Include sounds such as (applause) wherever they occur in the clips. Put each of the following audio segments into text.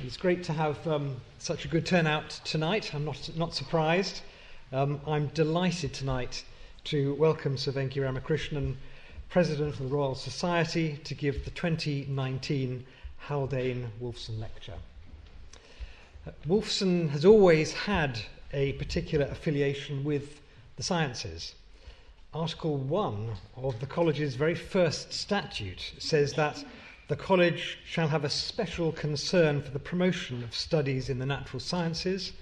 It's great to have um, such a good turnout tonight. I'm not, not surprised. Um, I'm delighted tonight to welcome Sir Venki Ramakrishnan, President of the Royal Society, to give the 2019 Haldane Wolfson Lecture. Uh, Wolfson has always had a particular affiliation with the sciences. Article 1 of the college's very first statute says that the college shall have a special concern for the promotion of studies in the natural sciences,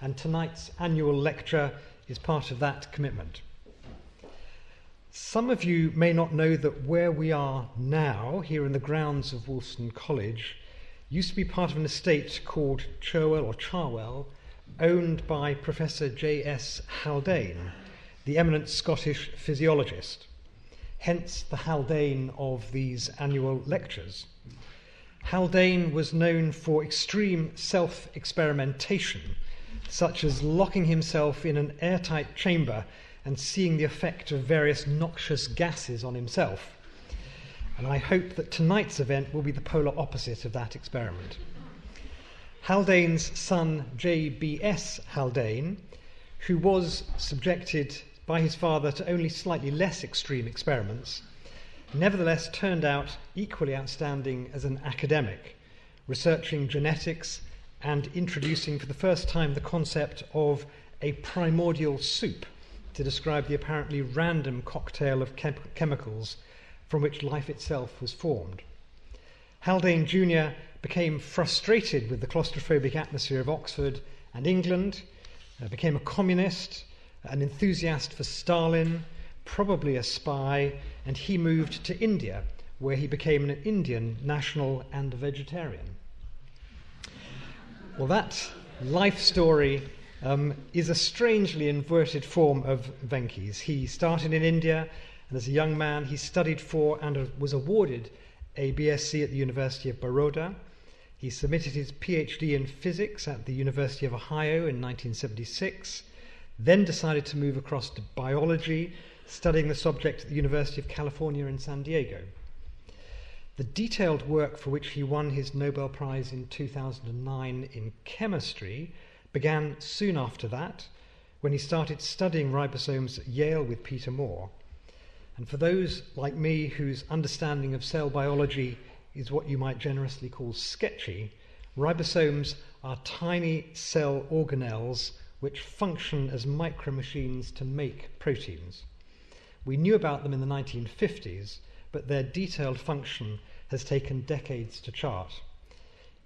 and tonight's annual lecture is part of that commitment. Some of you may not know that where we are now, here in the grounds of Wolfson College, used to be part of an estate called Cherwell or Charwell, owned by Professor J.S. Haldane, the eminent Scottish physiologist hence the Haldane of these annual lectures. Haldane was known for extreme self experimentation, such as locking himself in an airtight chamber and seeing the effect of various noxious gases on himself. And I hope that tonight's event will be the polar opposite of that experiment. Haldane's son, J.B.S. Haldane, who was subjected by his father to only slightly less extreme experiments, nevertheless turned out equally outstanding as an academic, researching genetics and introducing for the first time the concept of a primordial soup to describe the apparently random cocktail of chem- chemicals from which life itself was formed. Haldane Jr. became frustrated with the claustrophobic atmosphere of Oxford and England, uh, became a communist, an enthusiast for Stalin, probably a spy, and he moved to India, where he became an Indian national and a vegetarian. Well, that life story um, is a strangely inverted form of Venki's. He started in India, and as a young man, he studied for and was awarded a BSc at the University of Baroda. He submitted his PhD in physics at the University of Ohio in 1976 then decided to move across to biology, studying the subject at the University of California in San Diego. The detailed work for which he won his Nobel Prize in 2009 in chemistry began soon after that, when he started studying ribosomes at Yale with Peter Moore. And for those like me whose understanding of cell biology is what you might generously call sketchy, ribosomes are tiny cell organelles which function as micromachines to make proteins. We knew about them in the 1950s, but their detailed function has taken decades to chart.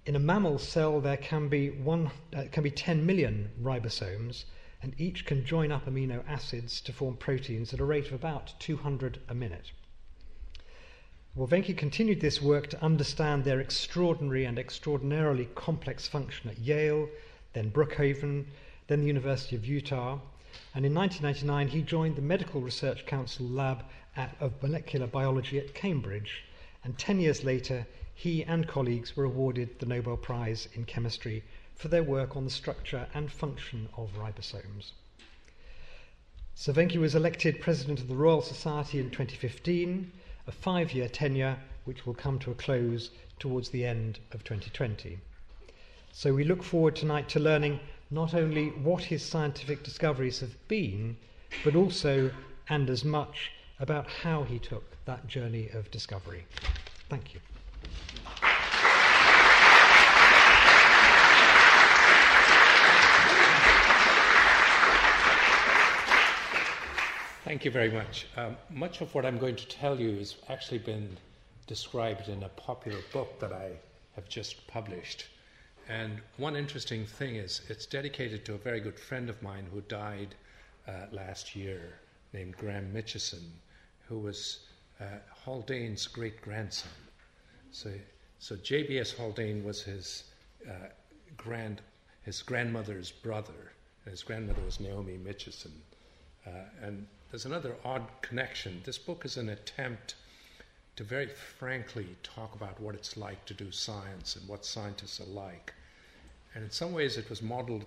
In a mammal cell, there can be, one, uh, can be 10 million ribosomes, and each can join up amino acids to form proteins at a rate of about 200 a minute. Well, Venki continued this work to understand their extraordinary and extraordinarily complex function at Yale, then Brookhaven, then the University of Utah. And in 1999, he joined the Medical Research Council lab at, of molecular biology at Cambridge. And 10 years later, he and colleagues were awarded the Nobel Prize in Chemistry for their work on the structure and function of ribosomes. Sir Venki was elected President of the Royal Society in 2015, a five year tenure which will come to a close towards the end of 2020. So we look forward tonight to learning not only what his scientific discoveries have been, but also and as much about how he took that journey of discovery. Thank you. Thank you very much. Um, much of what I'm going to tell you has actually been described in a popular book that I have just published. And one interesting thing is it's dedicated to a very good friend of mine who died uh, last year, named Graham Mitchison, who was uh, Haldane's great grandson. So, so J.B.S. Haldane was his uh, grand, his grandmother's brother, and his grandmother was Naomi Mitchison. Uh, and there's another odd connection. This book is an attempt to very frankly talk about what it's like to do science and what scientists are like. And in some ways, it was modeled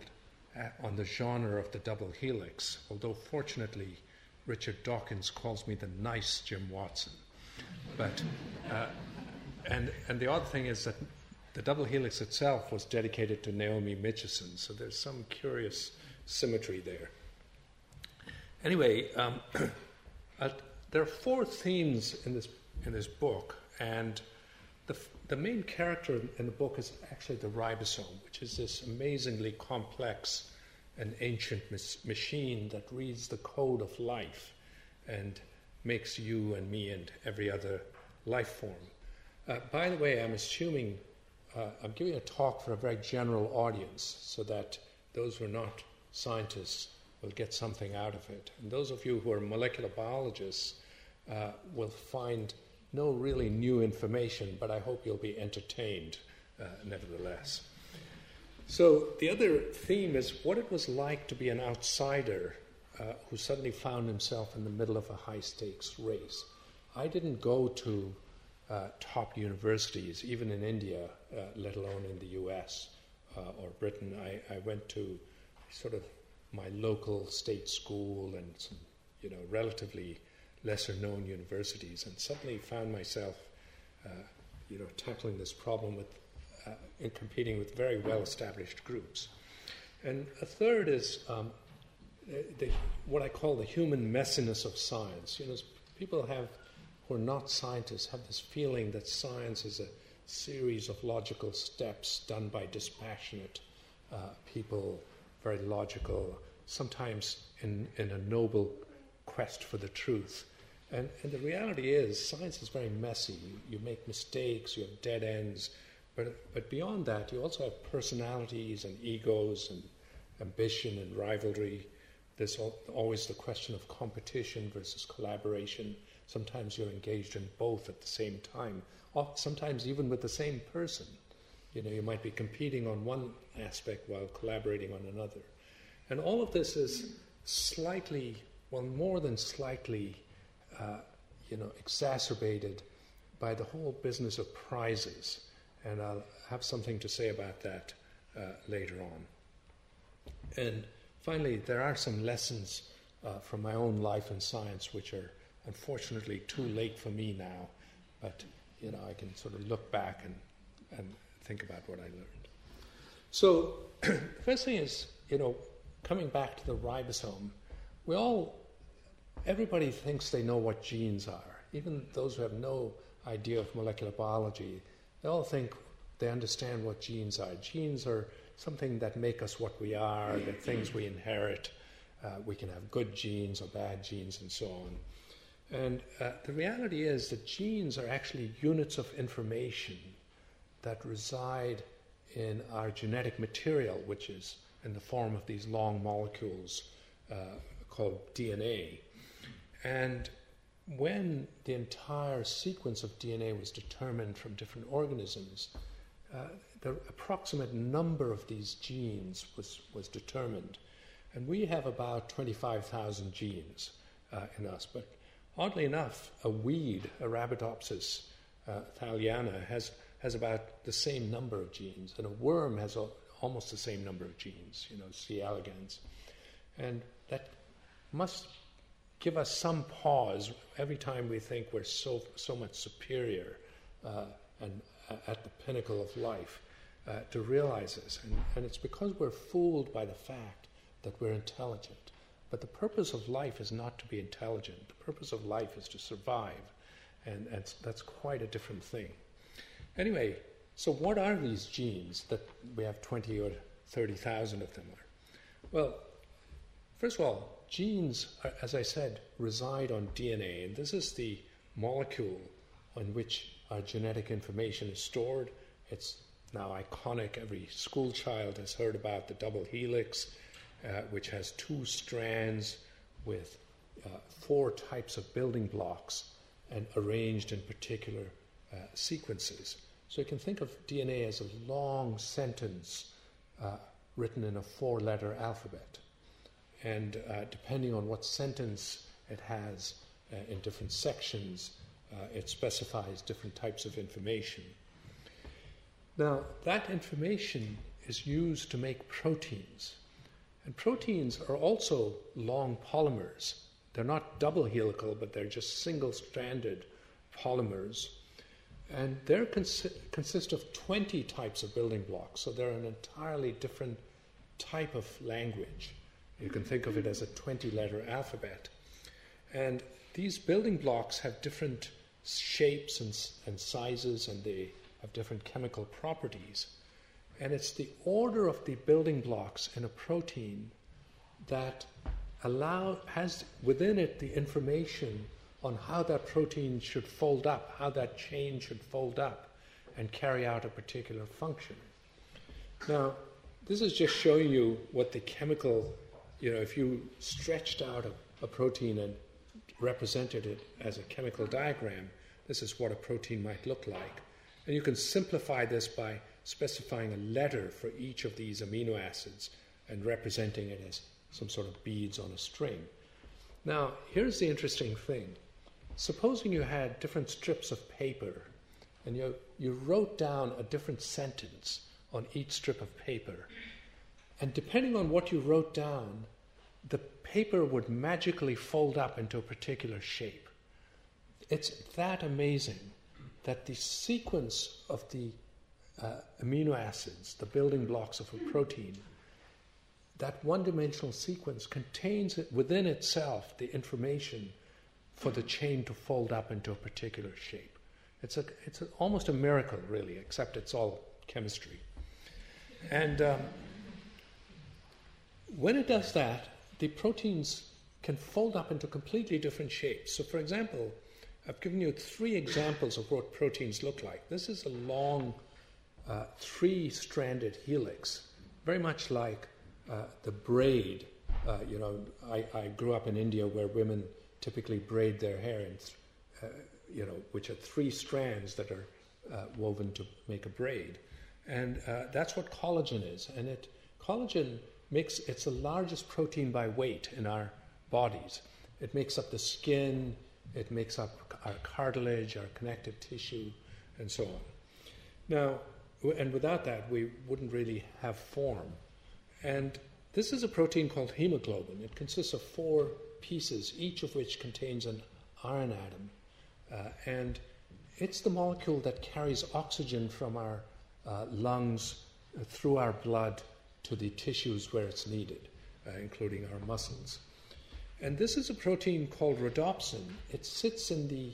on the genre of the double helix, although fortunately, Richard Dawkins calls me the nice Jim Watson. But, uh, and, and the odd thing is that the double helix itself was dedicated to Naomi Mitchison, so there's some curious symmetry there. Anyway, um, (clears throat) uh, there are four themes in this in this book, and the the main character in the book is actually the ribosome, which is this amazingly complex and ancient machine that reads the code of life and makes you and me and every other life form. Uh, by the way, I'm assuming uh, I'm giving a talk for a very general audience so that those who are not scientists will get something out of it. And those of you who are molecular biologists uh, will find no really new information, but I hope you'll be entertained uh, nevertheless. So, the other theme is what it was like to be an outsider uh, who suddenly found himself in the middle of a high stakes race. I didn't go to uh, top universities, even in India, uh, let alone in the US uh, or Britain. I, I, went to sort of my local state school and some, you know, relatively lesser known universities, and suddenly found myself, uh, you know, tackling this problem with, uh, in competing with very well established groups. And a third is um, the, what I call the human messiness of science. You know, people have who are not scientists have this feeling that science is a series of logical steps done by dispassionate uh, people, very logical, sometimes in, in a noble quest for the truth. And, and the reality is, science is very messy. You, you make mistakes, you have dead ends, but, but beyond that, you also have personalities and egos and ambition and rivalry. There's always the question of competition versus collaboration. Sometimes you're engaged in both at the same time, sometimes even with the same person. You know, you might be competing on one aspect while collaborating on another. And all of this is slightly, well, more than slightly, uh, you know, exacerbated by the whole business of prizes. And I'll have something to say about that uh, later on. And finally, there are some lessons uh, from my own life in science which are unfortunately too late for me now, but you know, I can sort of look back and, and think about what I learned. So, (clears throat) the first thing is, you know, coming back to the ribosome, we all, everybody thinks they know what genes are. Even those who have no idea of molecular biology, they all think they understand what genes are. Genes are something that make us what we are, the things we inherit. Uh, we can have good genes or bad genes and so on. And uh, the reality is that genes are actually units of information that reside in our genetic material, which is in the form of these long molecules uh, called DNA. And when the entire sequence of DNA was determined from different organisms, uh, the approximate number of these genes was, was determined. And we have about 25,000 genes uh, in us. But Oddly enough, a weed, Arabidopsis uh, thaliana, has, has about the same number of genes, and a worm has a, almost the same number of genes, you know, C. elegans. And that must give us some pause every time we think we're so, so much superior uh, and uh, at the pinnacle of life uh, to realize this. And, and it's because we're fooled by the fact that we're intelligent. But the purpose of life is not to be intelligent. The purpose of life is to survive. And, and that's quite a different thing. Anyway, so what are these genes that we have 20 or 30,000 of them are? Well, first of all, genes, as I said, reside on DNA, and this is the molecule on which our genetic information is stored. It's now iconic. Every school child has heard about the double helix. Uh, which has two strands with uh, four types of building blocks and arranged in particular uh, sequences. So you can think of DNA as a long sentence uh, written in a four letter alphabet. And uh, depending on what sentence it has in different sections, it specifies different types of information. Now, that information is used to make proteins. And proteins are also long polymers. They're not double helical, but they're just single stranded polymers. And they consi- consist of 20 types of building blocks, so they're an entirely different type of language. You can think of it as a 20 letter alphabet. And these building blocks have different shapes and, and sizes, and they have different chemical properties. And it's the order of the building blocks in a protein that allow has within it the information on how that protein should fold up, how that chain should fold up and carry out a particular function. Now, this is just showing you what the chemical, you know, if you stretched out a, a protein and represented it as a chemical diagram, this is what a protein might look like. And you can simplify this by specifying a letter for each of these amino acids and representing it as some sort of beads on a string. Now, here's the interesting thing. Supposing you had different strips of paper and you, you wrote down a different sentence on each strip of paper, and depending on what you wrote down, the paper would magically fold up into a particular shape. It's that amazing that the sequence of the uh, amino acids, the building blocks of a protein, that one dimensional sequence contains within itself the information for the chain to fold up into a particular shape. It's, a, it's a, almost a miracle, really, except it's all chemistry. And um, when it does that, the proteins can fold up into completely different shapes. So, for example, I've given you three examples of what proteins look like. This is a long uh, three stranded helix, very much like uh, the braid. Uh, you know, I, I, grew up in India where women typically braid their hair in, uh, you know, which are three strands that are uh, woven to make a braid. And uh, that's what collagen is. And it, collagen makes, it's the largest protein by weight in our bodies. It makes up the skin, it makes up our cartilage, our connective tissue, and so on. Now, and without that, we wouldn't really have form. And this is a protein called hemoglobin. It consists of four pieces, each of which contains an iron atom. Uh, and it's the molecule that carries oxygen from our uh, lungs uh, through our blood to the tissues where it's needed, uh, including our muscles. And this is a protein called rhodopsin. It sits in the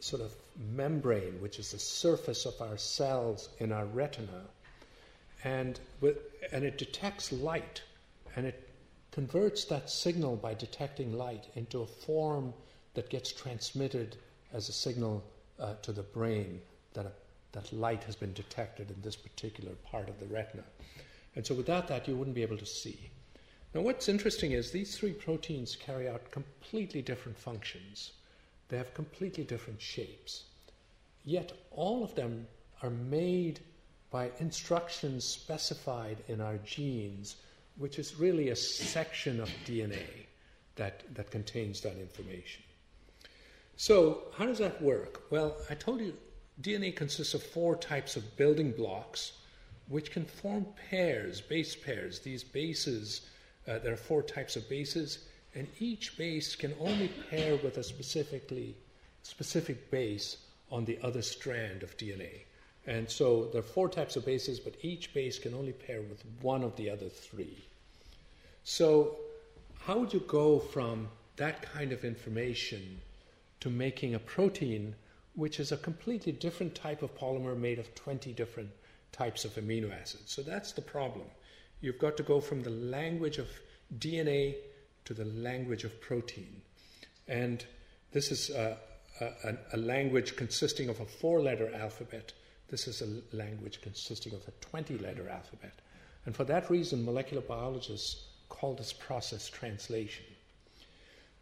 sort of membrane, which is the surface of our cells in our retina, and, with, and it detects light, and it converts that signal by detecting light into a form that gets transmitted as a signal uh, to the brain that, a, that light has been detected in this particular part of the retina. And so without that, you wouldn't be able to see. Now, what's interesting is these three proteins carry out completely different functions. They have completely different shapes. Yet, all of them are made by instructions specified in our genes, which is really a section of DNA that, that contains that information. So, how does that work? Well, I told you DNA consists of four types of building blocks which can form pairs, base pairs. These bases uh, there are four types of bases, and each base can only pair with a specifically specific base on the other strand of DNA. And so there are four types of bases, but each base can only pair with one of the other three. So, how would you go from that kind of information to making a protein which is a completely different type of polymer made of 20 different types of amino acids? So, that's the problem. You've got to go from the language of DNA to the language of protein. And this is a, a, a language consisting of a four letter alphabet. This is a language consisting of a 20 letter alphabet. And for that reason, molecular biologists call this process translation.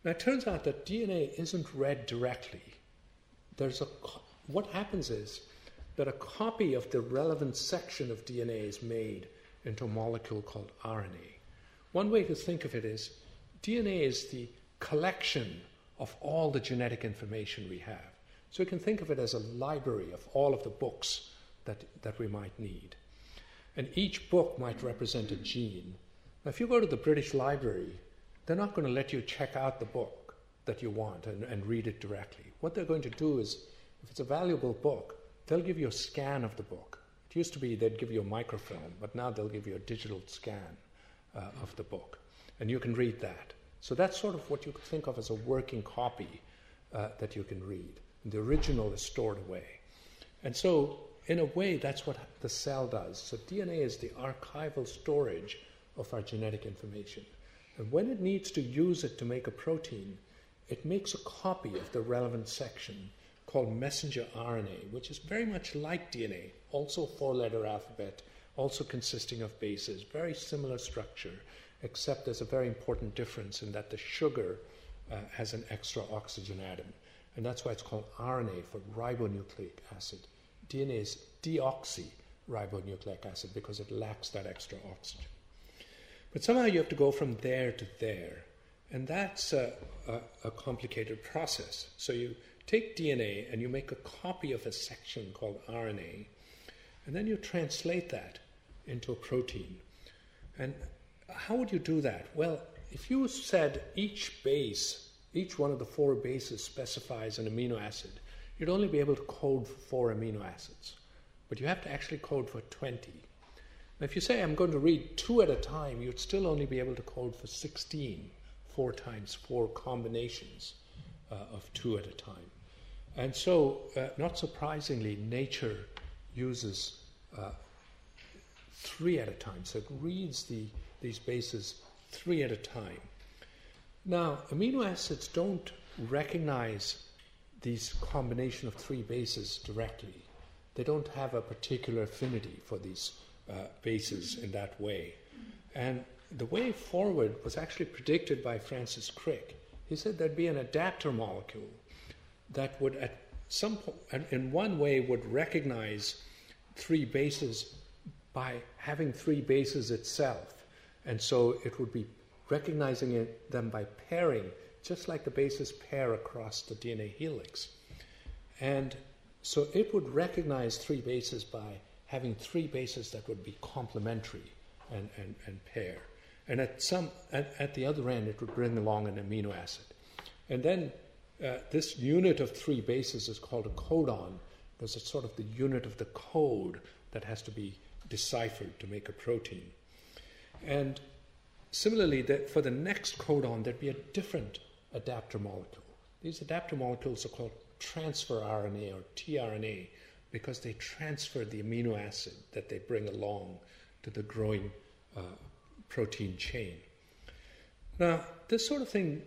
Now, it turns out that DNA isn't read directly. There's a, what happens is that a copy of the relevant section of DNA is made into a molecule called RNA. One way to think of it is DNA is the collection of all the genetic information we have. So you can think of it as a library of all of the books that, that we might need. And each book might represent a gene. Now, if you go to the British Library, they're not going to let you check out the book that you want and, and read it directly. What they're going to do is, if it's a valuable book, they'll give you a scan of the book. It used to be they'd give you a microfilm, but now they'll give you a digital scan uh, of the book, and you can read that. So that's sort of what you could think of as a working copy uh, that you can read. The original is stored away. And so, in a way, that's what the cell does. So, DNA is the archival storage of our genetic information. And when it needs to use it to make a protein, it makes a copy of the relevant section called messenger RNA, which is very much like DNA, also four letter alphabet, also consisting of bases, very similar structure, except there's a very important difference in that the sugar uh, has an extra oxygen atom. And that's why it's called RNA for ribonucleic acid. DNA is deoxyribonucleic acid because it lacks that extra oxygen. But somehow you have to go from there to there. And that's a, a, a complicated process. So you take DNA and you make a copy of a section called RNA, and then you translate that into a protein. And how would you do that? Well, if you said each base, each one of the four bases specifies an amino acid, you'd only be able to code for four amino acids. But you have to actually code for 20. Now, if you say I'm going to read two at a time, you'd still only be able to code for 16, four times four combinations uh, of two at a time. And so, uh, not surprisingly, nature uses uh, three at a time. So it reads the these bases three at a time. Now, amino acids don't recognize these combination of three bases directly. They don't have a particular affinity for these uh, bases in that way. And the way forward was actually predicted by Francis Crick. He said there'd be an adapter molecule that would, at some point, in one way, would recognize three bases by having three bases itself. And so it would be recognizing it, them by pairing, just like the bases pair across the DNA helix. And so it would recognize three bases by having three bases that would be complementary and, and, and pair. And at, some, at, at the other end, it would bring along an amino acid. And then uh, this unit of three bases is called a codon because it's sort of the unit of the code that has to be deciphered to make a protein. And similarly, for the next codon, there'd be a different adapter molecule. These adapter molecules are called transfer RNA or tRNA because they transfer the amino acid that they bring along to the growing uh, protein chain. Now, this sort of thing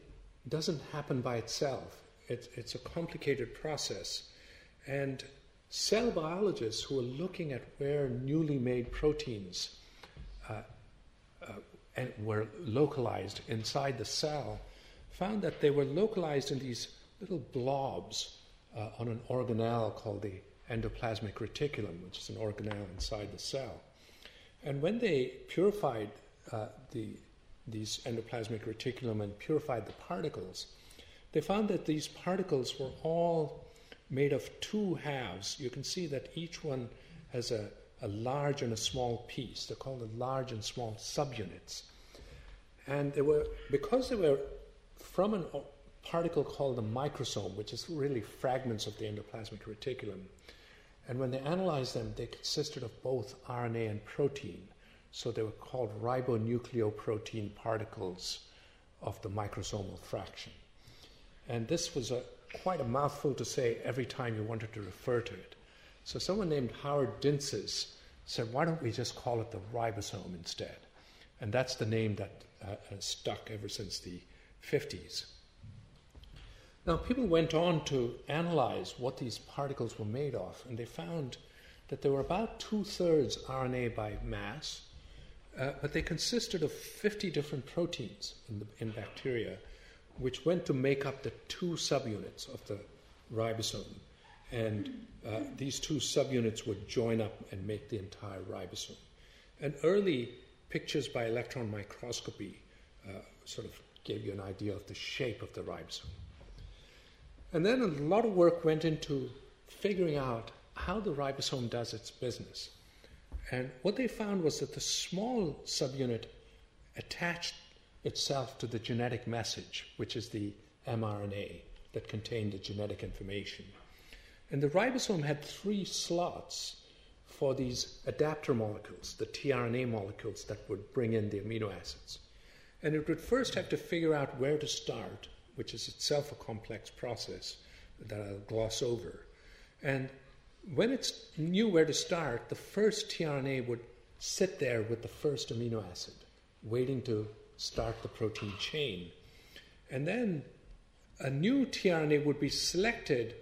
doesn't happen by itself. It's, it's a complicated process. And cell biologists who are looking at where newly made proteins uh, uh, and were localized inside the cell, found that they were localized in these little blobs uh, on an organelle called the endoplasmic reticulum, which is an organelle inside the cell. And when they purified uh, the, these endoplasmic reticulum and purified the particles, they found that these particles were all made of two halves. You can see that each one has a a large and a small piece. They're called the large and small subunits. And they were, because they were from a particle called the microsome, which is really fragments of the endoplasmic reticulum. And when they analyzed them, they consisted of both RNA and protein. So they were called ribonucleoprotein particles of the microsomal fraction. And this was a, quite a mouthful to say every time you wanted to refer to it. So someone named Howard Dintzis said, why don't we just call it the ribosome instead? And that's the name that uh, has stuck ever since the 50s. Now, people went on to analyze what these particles were made of, and they found that they were about two thirds RNA by mass, uh, but they consisted of 50 different proteins in, the, in bacteria, which went to make up the two subunits of the ribosome. And uh, these two subunits would join up and make the entire ribosome. And early pictures by electron microscopy uh, sort of gave you an idea of the shape of the ribosome. And then a lot of work went into figuring out how the ribosome does its business. And what they found was that the small subunit attached itself to the genetic message, which is the mRNA that contained the genetic information. And the ribosome had three slots for these adapter molecules, the tRNA molecules that would bring in the amino acids. And it would first have to figure out where to start, which is itself a complex process that I'll gloss over. And when it knew where to start, the first tRNA would sit there with the first amino acid, waiting to start the protein chain. And then a new tRNA would be selected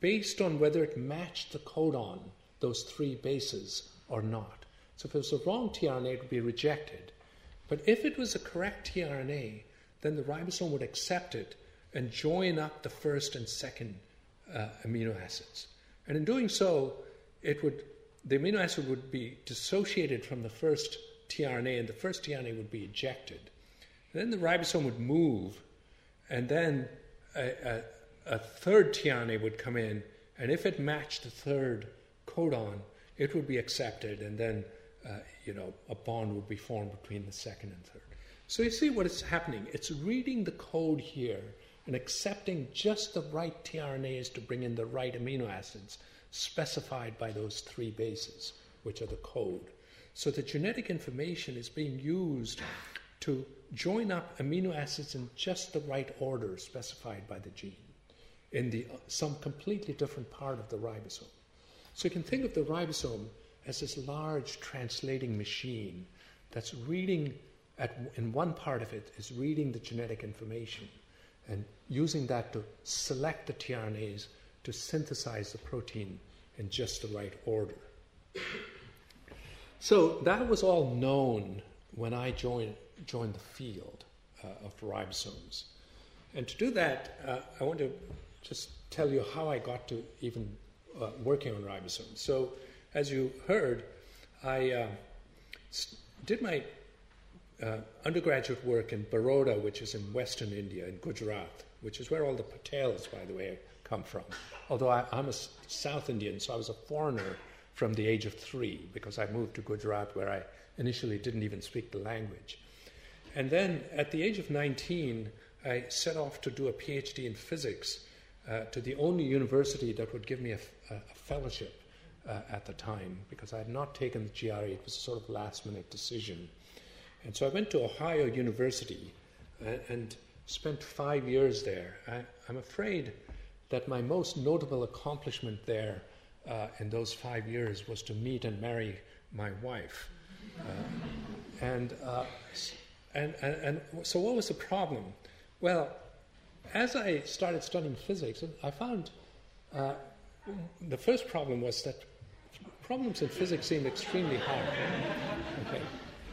based on whether it matched the codon, those three bases, or not. So if it was a wrong tRNA, it would be rejected. But if it was a correct tRNA, then the ribosome would accept it and join up the first and second uh, amino acids. And in doing so, it would the amino acid would be dissociated from the first tRNA, and the first tRNA would be ejected. Then the ribosome would move, and then a, a, a third tRNA would come in, and if it matched the third codon, it would be accepted, and then uh, you know a bond would be formed between the second and third. So you see what is happening. It's reading the code here and accepting just the right tRNAs to bring in the right amino acids specified by those three bases, which are the code. So the genetic information is being used to join up amino acids in just the right order specified by the gene in the, some completely different part of the ribosome. So you can think of the ribosome as this large translating machine that's reading at, in one part of it is reading the genetic information and using that to select the tRNAs to synthesize the protein in just the right order. So that was all known when I joined, joined the field uh, of ribosomes. And to do that, uh, I want to just tell you how I got to even uh, working on ribosomes. So, as you heard, I uh, did my uh, undergraduate work in Baroda, which is in western India, in Gujarat, which is where all the Patels, by the way, come from. Although I, am a South Indian, so I was a foreigner from the age of three because I moved to Gujarat where I initially didn't even speak the language. And then at the age of 19, I set off to do a PhD in physics uh, to the only university that would give me a, a fellowship uh, at the time because I had not taken the GRE. It was a sort of last minute decision. And so I went to Ohio University uh, and spent five years there. I, am afraid that my most notable accomplishment there uh, in those five years was to meet and marry my wife. Uh, and, uh, and, and, and so, what was the problem? Well, as I started studying physics, I found uh, the first problem was that problems in physics seemed extremely hard. Okay.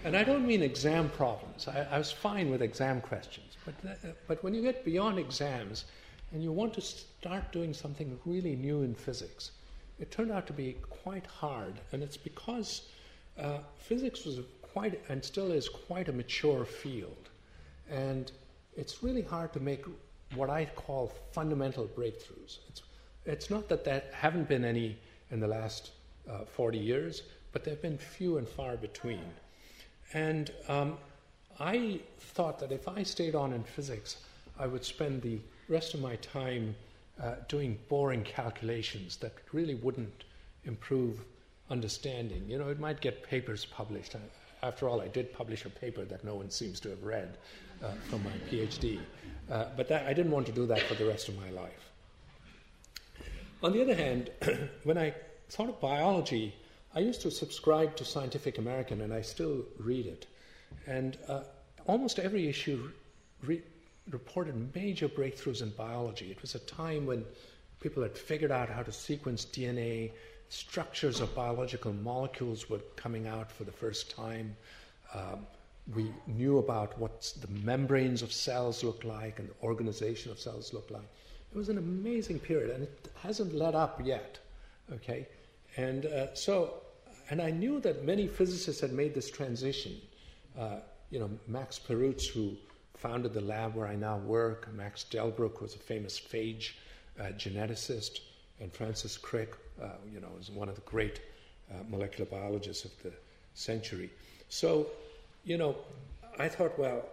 And I don't mean exam problems. I, I was fine with exam questions. But, uh, but when you get beyond exams and you want to start doing something really new in physics, it turned out to be quite hard. And it's because uh, physics was quite, and still is, quite a mature field. And it's really hard to make what I call fundamental breakthroughs. It's, it's not that there haven't been any in the last uh, 40 years, but there have been few and far between. And um, I thought that if I stayed on in physics, I would spend the rest of my time uh, doing boring calculations that really wouldn't improve understanding. You know, it might get papers published. After all, I did publish a paper that no one seems to have read uh, from my PhD. Uh, but that, I didn't want to do that for the rest of my life. On the other hand, (clears throat) when I thought of biology, I used to subscribe to Scientific American, and I still read it. And uh, almost every issue re- reported major breakthroughs in biology. It was a time when people had figured out how to sequence DNA, structures of biological molecules were coming out for the first time. Um, we knew about what the membranes of cells look like and the organization of cells look like. It was an amazing period, and it hasn't let up yet. Okay, and uh, so and I knew that many physicists had made this transition. Uh, you know, Max Perutz, who founded the lab where I now work, Max Delbruck was a famous phage uh, geneticist, and Francis Crick, uh, you know, was one of the great uh, molecular biologists of the century. So, you know, I thought, well,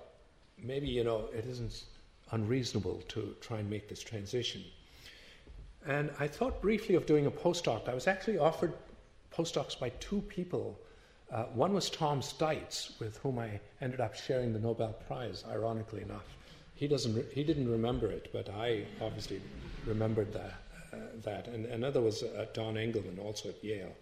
maybe, you know, it isn't unreasonable to try and make this transition. And I thought briefly of doing a postdoc. I was actually offered postdocs by two people. Uh, one was Tom Steitz, with whom I ended up sharing the Nobel Prize, ironically enough. He, doesn't re- he didn't remember it, but I obviously remembered that. That. And another was uh, Don Engelman, also at Yale.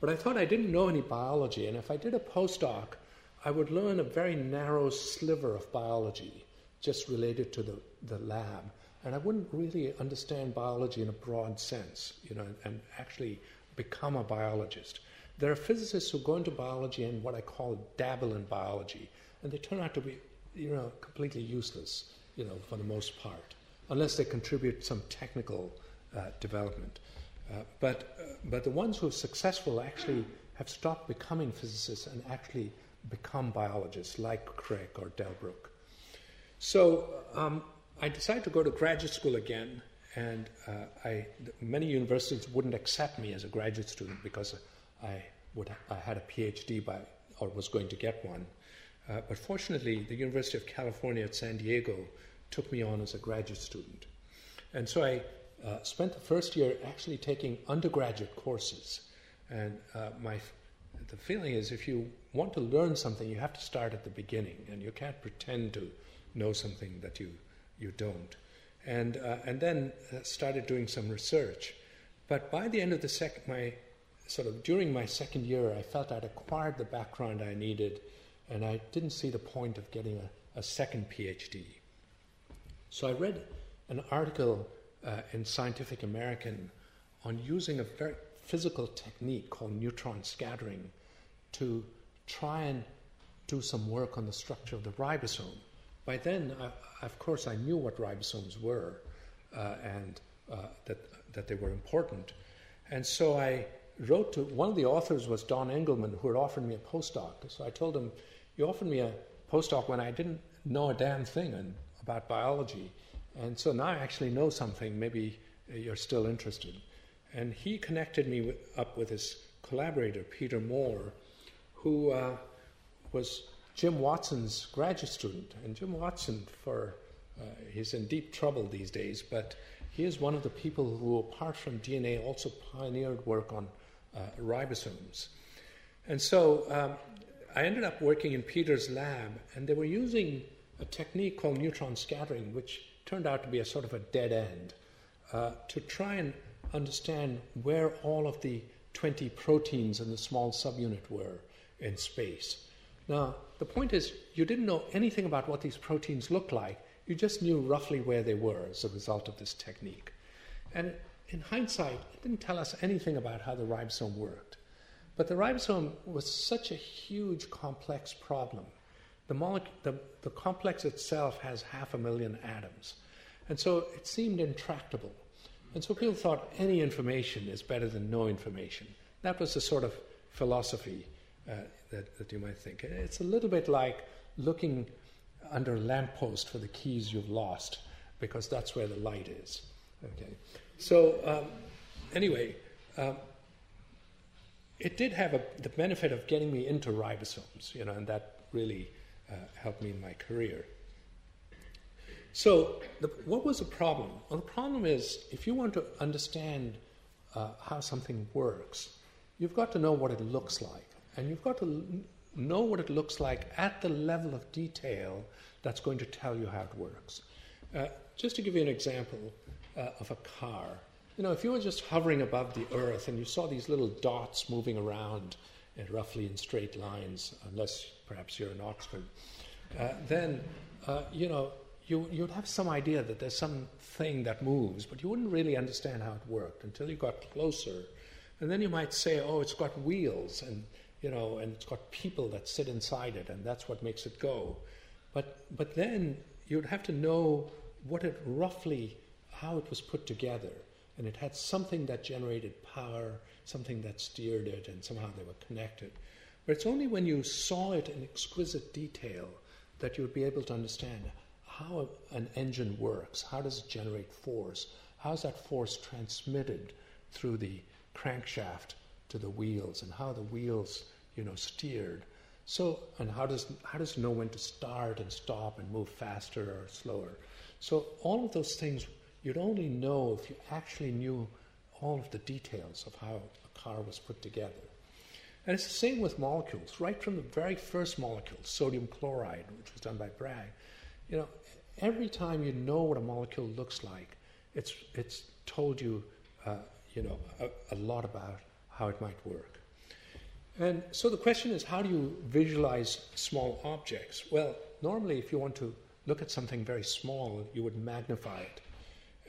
But I thought I didn't know any biology, and if I did a postdoc, I would learn a very narrow sliver of biology just related to the, the lab. And I wouldn't really understand biology in a broad sense, you know, and actually become a biologist. There are physicists who go into biology and what I call dabble in biology, and they turn out to be, you know, completely useless, you know, for the most part, unless they contribute some technical uh, development. Uh, but, uh, but the ones who are successful actually have stopped becoming physicists and actually become biologists, like Crick or Delbruck. So um, I decided to go to graduate school again, and uh, I, many universities wouldn't accept me as a graduate student because I, would, I had a PhD by, or was going to get one. Uh, but fortunately, the University of California at San Diego took me on as a graduate student. And so I uh, spent the first year actually taking undergraduate courses. And uh, my, the feeling is if you want to learn something, you have to start at the beginning, and you can't pretend to know something that you, you don't. And, uh, and then uh, started doing some research. But by the end of the second, my sort of during my second year, I felt I'd acquired the background I needed, and I didn't see the point of getting a, a second PhD. So I read an article uh, in Scientific American on using a very physical technique called neutron scattering to try and do some work on the structure of the ribosome. By then, I, of course, I knew what ribosomes were uh, and uh, that, that they were important. And so I wrote to one of the authors was Don Engelman, who had offered me a postdoc. So I told him, You offered me a postdoc when I didn't know a damn thing about biology. And so now I actually know something. Maybe you're still interested. And he connected me with, up with his collaborator, Peter Moore, who uh, was Jim Watson's graduate student. And Jim Watson, for uh, he's in deep trouble these days, but he is one of the people who, apart from DNA, also pioneered work on uh, ribosomes. And so um, I ended up working in Peter's lab, and they were using a technique called neutron scattering, which turned out to be a sort of a dead end, uh, to try and understand where all of the 20 proteins in the small subunit were in space. Now, the point is, you didn't know anything about what these proteins looked like, you just knew roughly where they were as a result of this technique. And in hindsight, it didn't tell us anything about how the ribosome worked. But the ribosome was such a huge, complex problem. The, molecule, the, the complex itself has half a million atoms. And so it seemed intractable. And so people thought any information is better than no information. That was the sort of philosophy uh, that, that you might think. It's a little bit like looking under a lamppost for the keys you've lost, because that's where the light is. Okay. So, um, anyway, um, it did have a, the benefit of getting me into ribosomes, you know, and that really uh, helped me in my career. So, the, what was the problem? Well, the problem is if you want to understand uh, how something works, you've got to know what it looks like. And you've got to know what it looks like at the level of detail that's going to tell you how it works. Uh, just to give you an example uh, of a car, you know, if you were just hovering above the earth and you saw these little dots moving around in roughly in straight lines, unless perhaps you're in Oxford, uh, then, uh, you know, you, you'd have some idea that there's something that moves, but you wouldn't really understand how it worked until you got closer. And then you might say, oh, it's got wheels, and you know, and it's got people that sit inside it, and that's what makes it go. But but then you'd have to know what it roughly how it was put together, and it had something that generated power, something that steered it, and somehow they were connected. But it's only when you saw it in exquisite detail that you would be able to understand how an engine works, how does it generate force, how is that force transmitted through the crankshaft to the wheels, and how the wheels you know, steered. So, and how does how does it know when to start and stop and move faster or slower? So all of those things You'd only know if you actually knew all of the details of how a car was put together. And it's the same with molecules, right from the very first molecule, sodium chloride, which was done by Bragg. You know, every time you know what a molecule looks like, it's, it's told you, uh, you know, a, a lot about how it might work. And so the question is, how do you visualize small objects? Well, normally, if you want to look at something very small, you would magnify it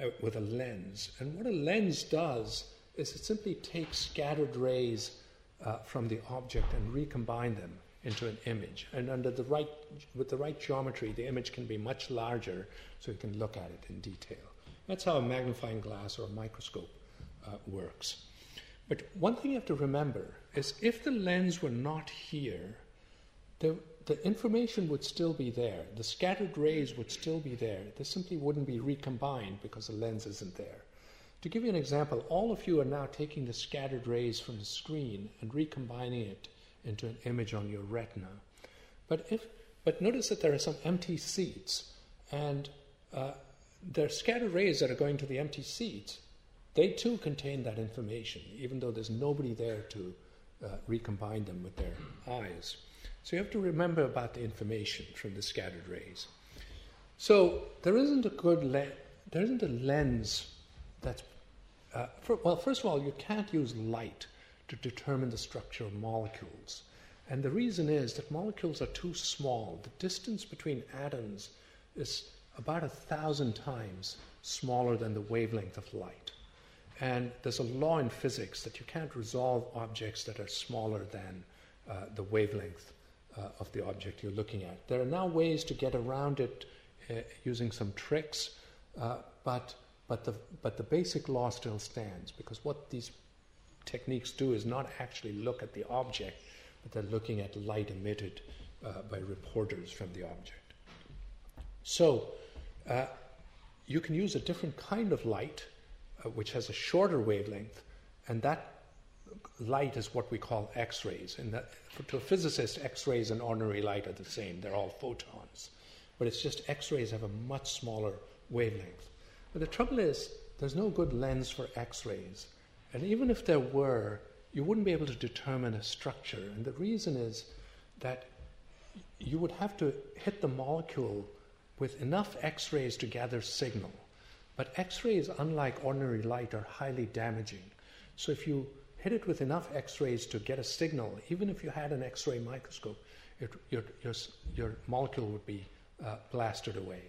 uh, with a lens. And what a lens does is it simply takes scattered rays uh, from the object and recombine them into an image. And under the right, with the right geometry, the image can be much larger, so you can look at it in detail. That's how a magnifying glass or a microscope uh, works. But one thing you have to remember is if the lens were not here, the, the information would still be there. The scattered rays would still be there. They simply wouldn't be recombined because the lens isn't there. To give you an example, all of you are now taking the scattered rays from the screen and recombining it into an image on your retina. But, if, but notice that there are some empty seats, and uh, are scattered rays that are going to the empty seats. They too contain that information, even though there's nobody there to uh, recombine them with their eyes. So you have to remember about the information from the scattered rays. So there isn't a good le- there isn't a lens that's uh, for, well. First of all, you can't use light to determine the structure of molecules, and the reason is that molecules are too small. The distance between atoms is about a thousand times smaller than the wavelength of light. And there's a law in physics that you can't resolve objects that are smaller than uh, the wavelength uh, of the object you're looking at. There are now ways to get around it uh, using some tricks, uh, but, but, the, but the basic law still stands because what these techniques do is not actually look at the object, but they're looking at light emitted uh, by reporters from the object. So, uh, you can use a different kind of light uh, which has a shorter wavelength, and that light is what we call X rays. And to a physicist, X rays and ordinary light are the same, they're all photons. But it's just X rays have a much smaller wavelength. But the trouble is, there's no good lens for X rays. And even if there were, you wouldn't be able to determine a structure. And the reason is that you would have to hit the molecule with enough X rays to gather signal. But X rays, unlike ordinary light, are highly damaging. So if you hit it with enough X rays to get a signal, even if you had an X ray microscope, it, your, your, your, molecule would be uh, blasted away.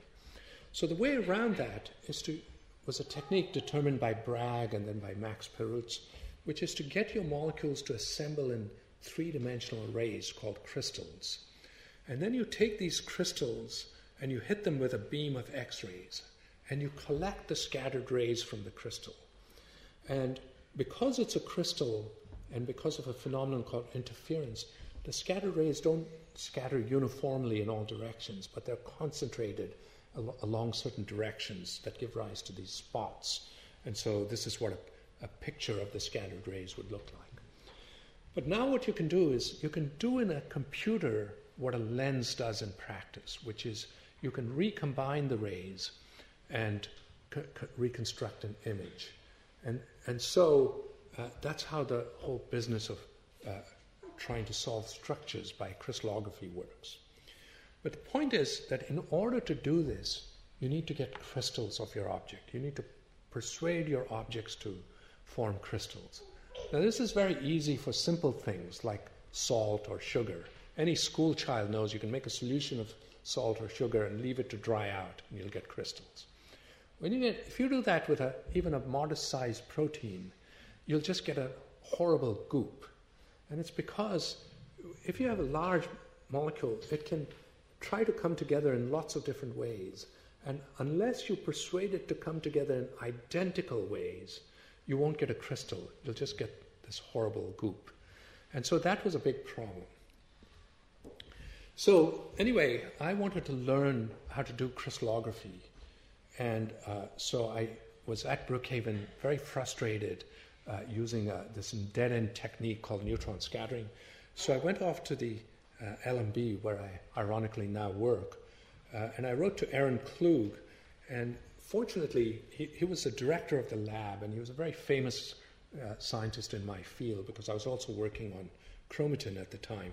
So the way around that is to, was a technique determined by Bragg and then by Max Perutz, which is to get your molecules to assemble in three dimensional arrays called crystals. And then you take these crystals and you hit them with a beam of X rays and you collect the scattered rays from the crystal. And because it's a crystal and because of a phenomenon called interference, the scattered rays don't scatter uniformly in all directions, but they're concentrated al- along certain directions that give rise to these spots. And so this is what a, a picture of the scattered rays would look like. But now what you can do is you can do in a computer what a lens does in practice, which is you can recombine the rays and c- c- reconstruct an image. And, and so uh, that's how the whole business of uh, trying to solve structures by crystallography works. But the point is that in order to do this, you need to get crystals of your object. You need to persuade your objects to form crystals. Now, this is very easy for simple things like salt or sugar. Any school child knows you can make a solution of salt or sugar and leave it to dry out, and you'll get crystals. When you get, if you do that with a, even a modest sized protein, you'll just get a horrible goop. And it's because if you have a large molecule, it can try to come together in lots of different ways. And unless you persuade it to come together in identical ways, you won't get a crystal. You'll just get this horrible goop. And so that was a big problem. So, anyway, I wanted to learn how to do crystallography. And uh, so I was at Brookhaven very frustrated uh, using uh, this dead end technique called neutron scattering. So I went off to the uh, LMB, where I ironically now work, uh, and I wrote to Aaron Klug. And fortunately, he, he, was the director of the lab, and he was a very famous uh, scientist in my field because I was also working on chromatin at the time.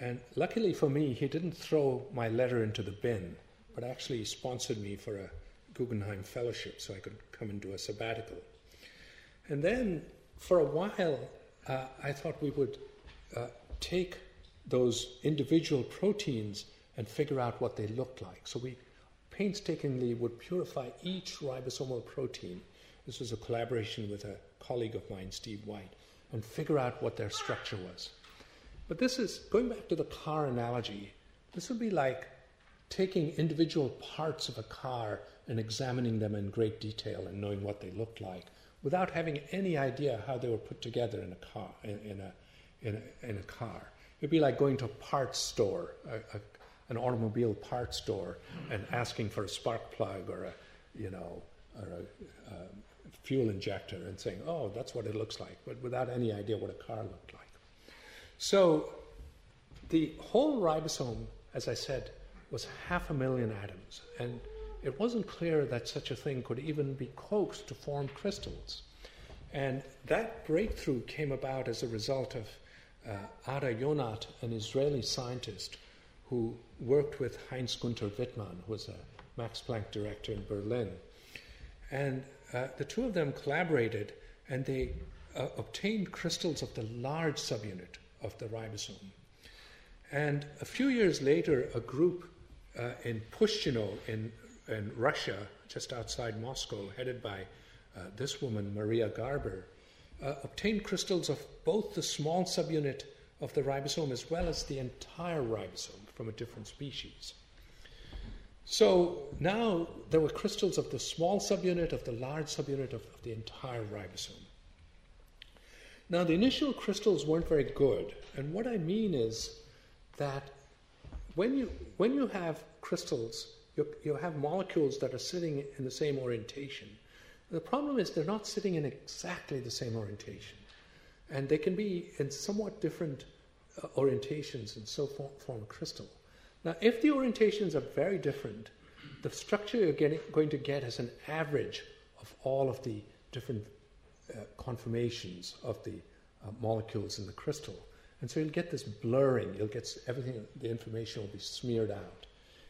And luckily for me, he didn't throw my letter into the bin, but actually sponsored me for a Guggenheim Fellowship so I could come and do a sabbatical. And then for a while, uh, I thought we would uh, take those individual proteins and figure out what they looked like. So we painstakingly would purify each ribosomal protein. This was a collaboration with a colleague of mine, Steve White, and figure out what their structure was. But this is going back to the car analogy. This would be like taking individual parts of a car and examining them in great detail and knowing what they looked like without having any idea how they were put together in a car. In, in a, in, a, in a car, it'd be like going to a parts store, a, a, an automobile parts store, and asking for a spark plug or a, you know, or a, a fuel injector and saying, "Oh, that's what it looks like," but without any idea what a car looked like. So, the whole ribosome, as I said, was half a million atoms, and it wasn't clear that such a thing could even be coaxed to form crystals. And that breakthrough came about as a result of uh, Ada Yonath, an Israeli scientist who worked with Heinz Gunther Wittmann, who was a Max Planck director in Berlin. And uh, the two of them collaborated and they uh, obtained crystals of the large subunit of the ribosome. And a few years later, a group uh, in Pushchino in in Russia, just outside Moscow, headed by uh, this woman, Maria Garber, uh, obtained crystals of both the small subunit of the ribosome as well as the entire ribosome from a different species. So now there were crystals of the small subunit, of the large subunit, of, of the entire ribosome. Now, the initial crystals weren't very good, and what I mean is that when you, when you have crystals you, you have molecules that are sitting in the same orientation. The problem is they're not sitting in exactly the same orientation. And they can be in somewhat different uh, orientations and so form, form a crystal. Now, if the orientations are very different, the structure you're getting, going to get is an average of all of the different uh, conformations of the uh, molecules in the crystal. And so you'll get this blurring, you'll get everything, the information will be smeared out.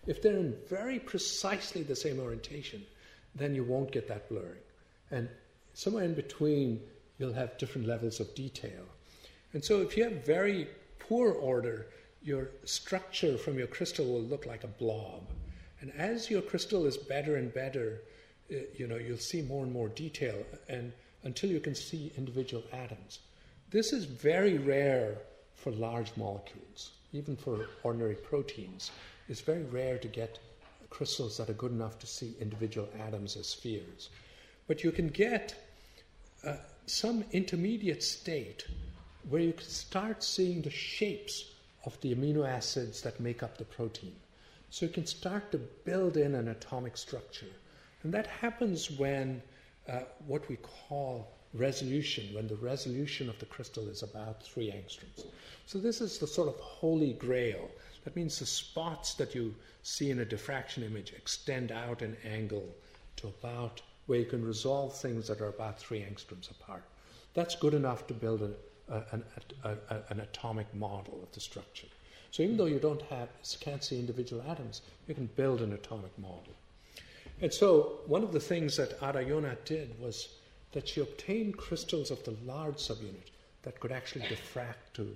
If they're in very precisely the same orientation, then you won't get that blurring. And somewhere in between, you'll have different levels of detail. And so if you have very poor order, your structure from your crystal will look like a blob. And as your crystal is better and better, uh, you know, you'll see more and more detail and until you can see individual atoms. This is very rare for large molecules, even for ordinary proteins it's very rare to get crystals that are good enough to see individual atoms as spheres. But you can get uh, some intermediate state where you can start seeing the shapes of the amino acids that make up the protein. So you can start to build in an atomic structure. And that happens when uh, what we call resolution, when the resolution of the crystal is about three angstroms. So this is the sort of holy grail that means the spots that you see in a diffraction image extend out an angle to about where you can resolve things that are about three angstroms apart. That's good enough to build a, a, an, a, an atomic model of the structure. So even though you don't have, can't see individual atoms, you can build an atomic model. And so one of the things that Ada Yonath did was that she obtained crystals of the large subunit that could actually diffract to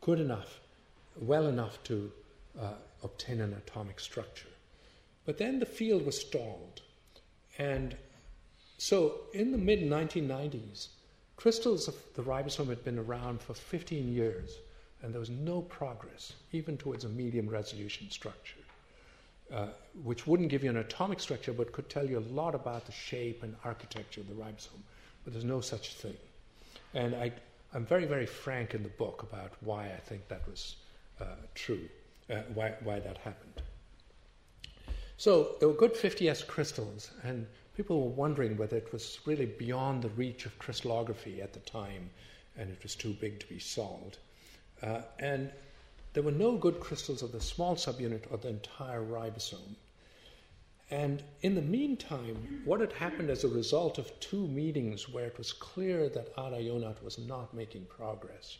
good enough well enough to uh, obtain an atomic structure. But then the field was stalled. And so in the mid 1990s, crystals of the ribosome had been around for 15 years, and there was no progress, even towards a medium resolution structure, uh, which wouldn't give you an atomic structure but could tell you a lot about the shape and architecture of the ribosome. But there's no such thing. And I, I'm very, very frank in the book about why I think that was true, uh, why, why that happened. So there were good 50S crystals, and people were wondering whether it was really beyond the reach of crystallography at the time, and it was too big to be solved. Uh, and there were no good crystals of the small subunit or the entire ribosome. And in the meantime, what had happened as a result of two meetings where it was clear that Ada Yonath was not making progress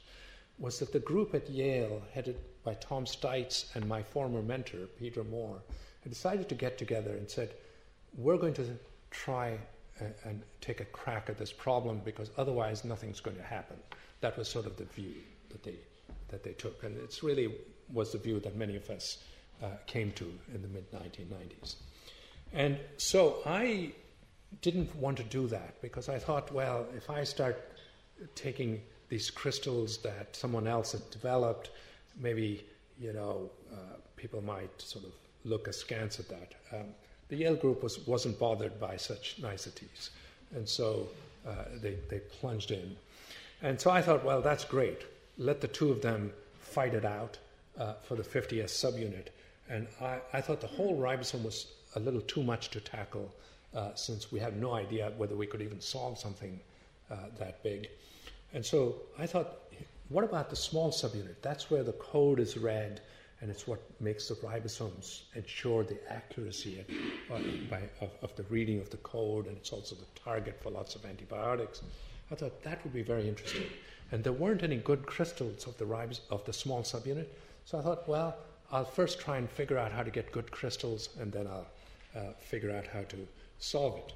was that the group at Yale, headed by Tom Steitz and my former mentor, Peter Moore, had decided to get together and said, We're going to try and take a crack at this problem because otherwise nothing's going to happen. That was sort of the view that they, that they took. And it's really was the view that many of us uh, came to in the mid 1990s. And so I didn't want to do that because I thought, well, if I start taking these crystals that someone else had developed, maybe you know uh, people might sort of look askance at that. Um, the Yale group was, wasn't bothered by such niceties, and so uh, they, they plunged in. And so I thought, well, that's great. Let the two of them fight it out uh, for the 50S subunit. And I, I, thought the whole ribosome was a little too much to tackle uh, since we had no idea whether we could even solve something uh, that big. And so I thought, what about the small subunit? That's where the code is read, and it's what makes the ribosomes ensure the accuracy of, of, of, the reading of the code, and it's also the target for lots of antibiotics. I thought that would be very interesting. And there weren't any good crystals of the, ribos- of the small subunit, so I thought, well, I'll first try and figure out how to get good crystals, and then I'll uh, figure out how to solve it.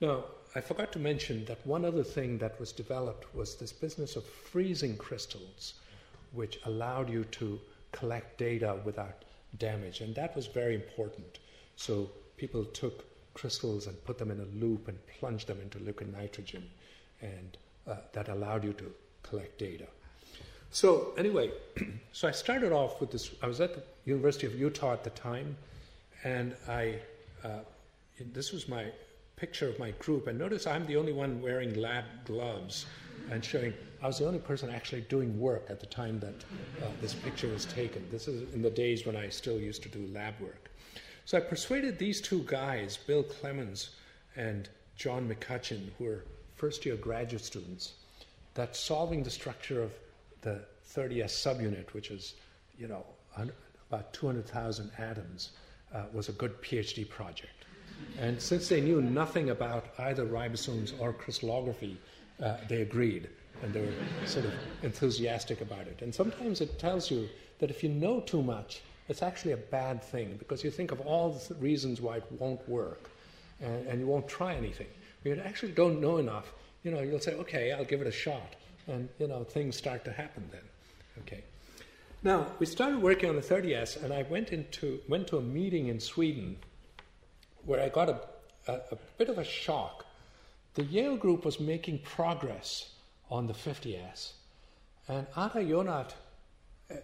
Now, I forgot to mention that one other thing that was developed was this business of freezing crystals, which allowed you to collect data without damage, and that was very important. So people took crystals and put them in a loop and plunged them into liquid nitrogen, and uh, that allowed you to collect data. So anyway, (clears throat) so I started off with this. I was at the University of Utah at the time, and I uh, this was my picture of my group, and notice I'm the only one wearing lab gloves and showing. I was the only person actually doing work at the time that uh, this picture was taken. This is in the days when I still used to do lab work. So I persuaded these two guys, Bill Clemons and John McCutcheon, who were first year graduate students, that solving the structure of the 30S subunit, which is, you know, about 200,000 atoms, uh, was a good PhD project. And since they knew nothing about either ribosomes or crystallography, uh, they agreed and they were sort of enthusiastic about it. And sometimes it tells you that if you know too much, it's actually a bad thing because you think of all the reasons why it won't work and, and you won't try anything. You actually don't know enough, you know, you'll say, okay, I'll give it a shot. And, you know, things start to happen then. Okay. Now, we started working on the 30S, and I went, into, went to a meeting in Sweden where I got a, a, a bit of a shock. The Yale group was making progress on the 50S, and Ada Yonath uh,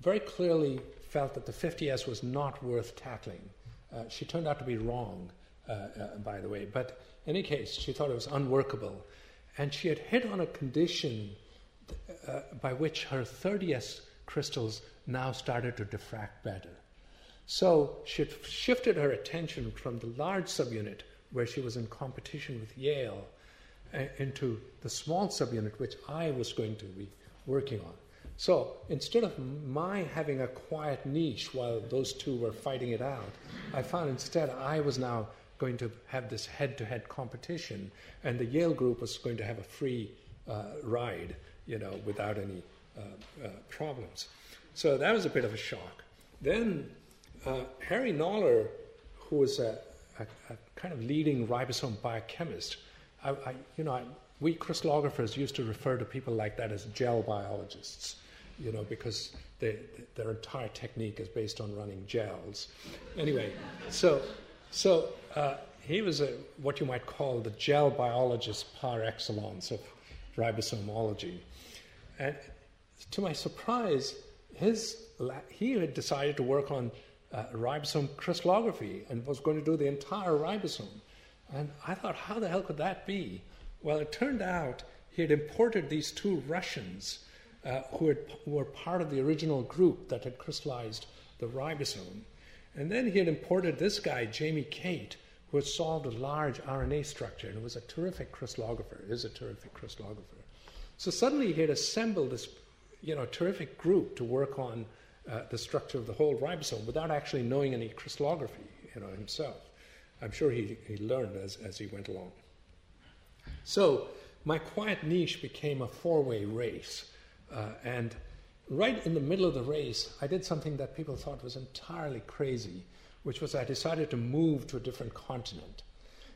very clearly felt that the 50S was not worth tackling. Uh, she turned out to be wrong, uh, uh, by the way, but in any case, she thought it was unworkable. And she had hit on a condition uh, by which her 30S crystals now started to diffract better. So she shifted her attention from the large subunit, where she was in competition with Yale, into the small subunit, which I was going to be working on. So instead of my having a quiet niche while those two were fighting it out, I found instead I was now going to have this head to head competition, and the Yale group was going to have a free uh, ride, you know, without any uh, uh, problems. So that was a bit of a shock. Then uh, Harry Noller, who was a, a, a, kind of leading ribosome biochemist, I, I, you know, I, we crystallographers used to refer to people like that as gel biologists, you know, because they, their entire technique is based on running gels. Anyway, so, so uh, he was a, what you might call the gel biologist par excellence of ribosomology. And to my surprise, his, he had decided to work on uh, ribosome crystallography and was going to do the entire ribosome. And I thought, how the hell could that be? Well, it turned out he had imported these two Russians uh, who, had, who were part of the original group that had crystallized the ribosome. And then he had imported this guy, Jamie Cate, who had solved a large RNA structure and was a terrific crystallographer, is a terrific crystallographer. So suddenly he had assembled this you know, terrific group to work on uh, the structure of the whole ribosome without actually knowing any crystallography you know, himself. I'm sure he, he learned as, as he went along. So my quiet niche became a four way race. Uh, and right in the middle of the race, I did something that people thought was entirely crazy, which was I decided to move to a different continent.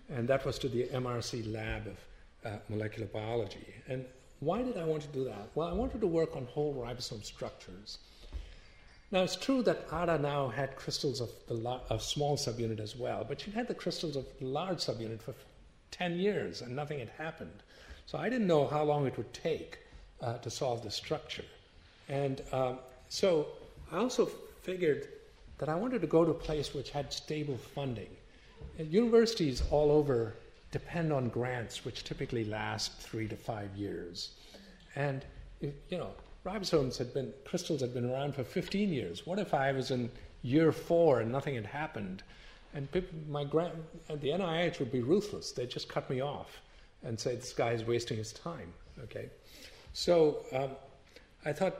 And that was to the MRC lab of uh, molecular biology. And why did I want to do that? Well, I wanted to work on whole ribosome structures. Now, it's true that Ada now had crystals of the la- of small subunit as well, but she'd had the crystals of large subunit for 10 years and nothing had happened. So I didn't know how long it would take uh, to solve the structure. And um, so I also figured that I wanted to go to a place which had stable funding. And universities all over depend on grants, which typically last three to five years. And, you know, ribosomes had been, crystals had been around for 15 years. What if I was in year four and nothing had happened? And people, my grant, the NIH would be ruthless. They'd just cut me off and say, this guy is wasting his time, okay? So um, I thought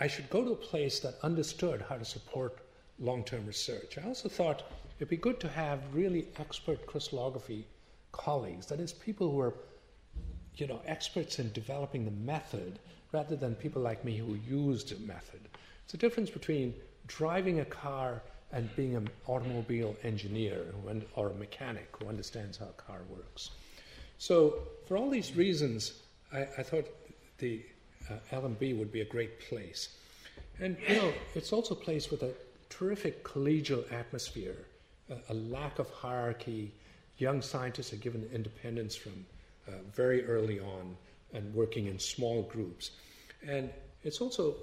I should go to a place that understood how to support long-term research. I also thought it'd be good to have really expert crystallography colleagues, that is, people who are, you know, experts in developing the method rather than people like me who used the method. It's a difference between driving a car and being an automobile engineer or a mechanic who understands how a car works. So, for all these reasons, I, I thought the uh, LMB would be a great place. And, you know, it's also a place with a terrific collegial atmosphere, a, a lack of hierarchy, young scientists are given independence from uh, very early on and working in small groups. And it's also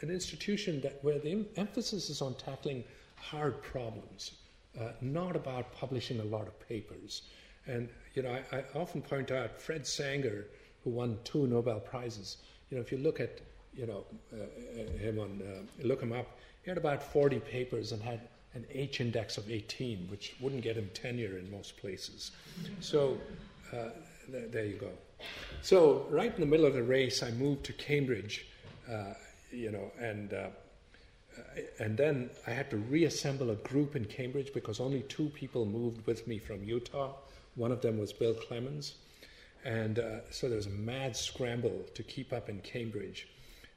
an institution that where the em- emphasis is on tackling hard problems, uh, not about publishing a lot of papers. And you know, I, I, often point out Fred Sanger, who won two Nobel prizes. You know, if you look at you know uh, him on uh, look him up, he had about 40 papers and had an H index of 18, which wouldn't get him tenure in most places. So uh, there you go. So right in the middle of the race, I moved to Cambridge, uh, you know, and uh, and then I had to reassemble a group in Cambridge because only two people moved with me from Utah. One of them was Bill Clemons, and uh, so there was a mad scramble to keep up in Cambridge.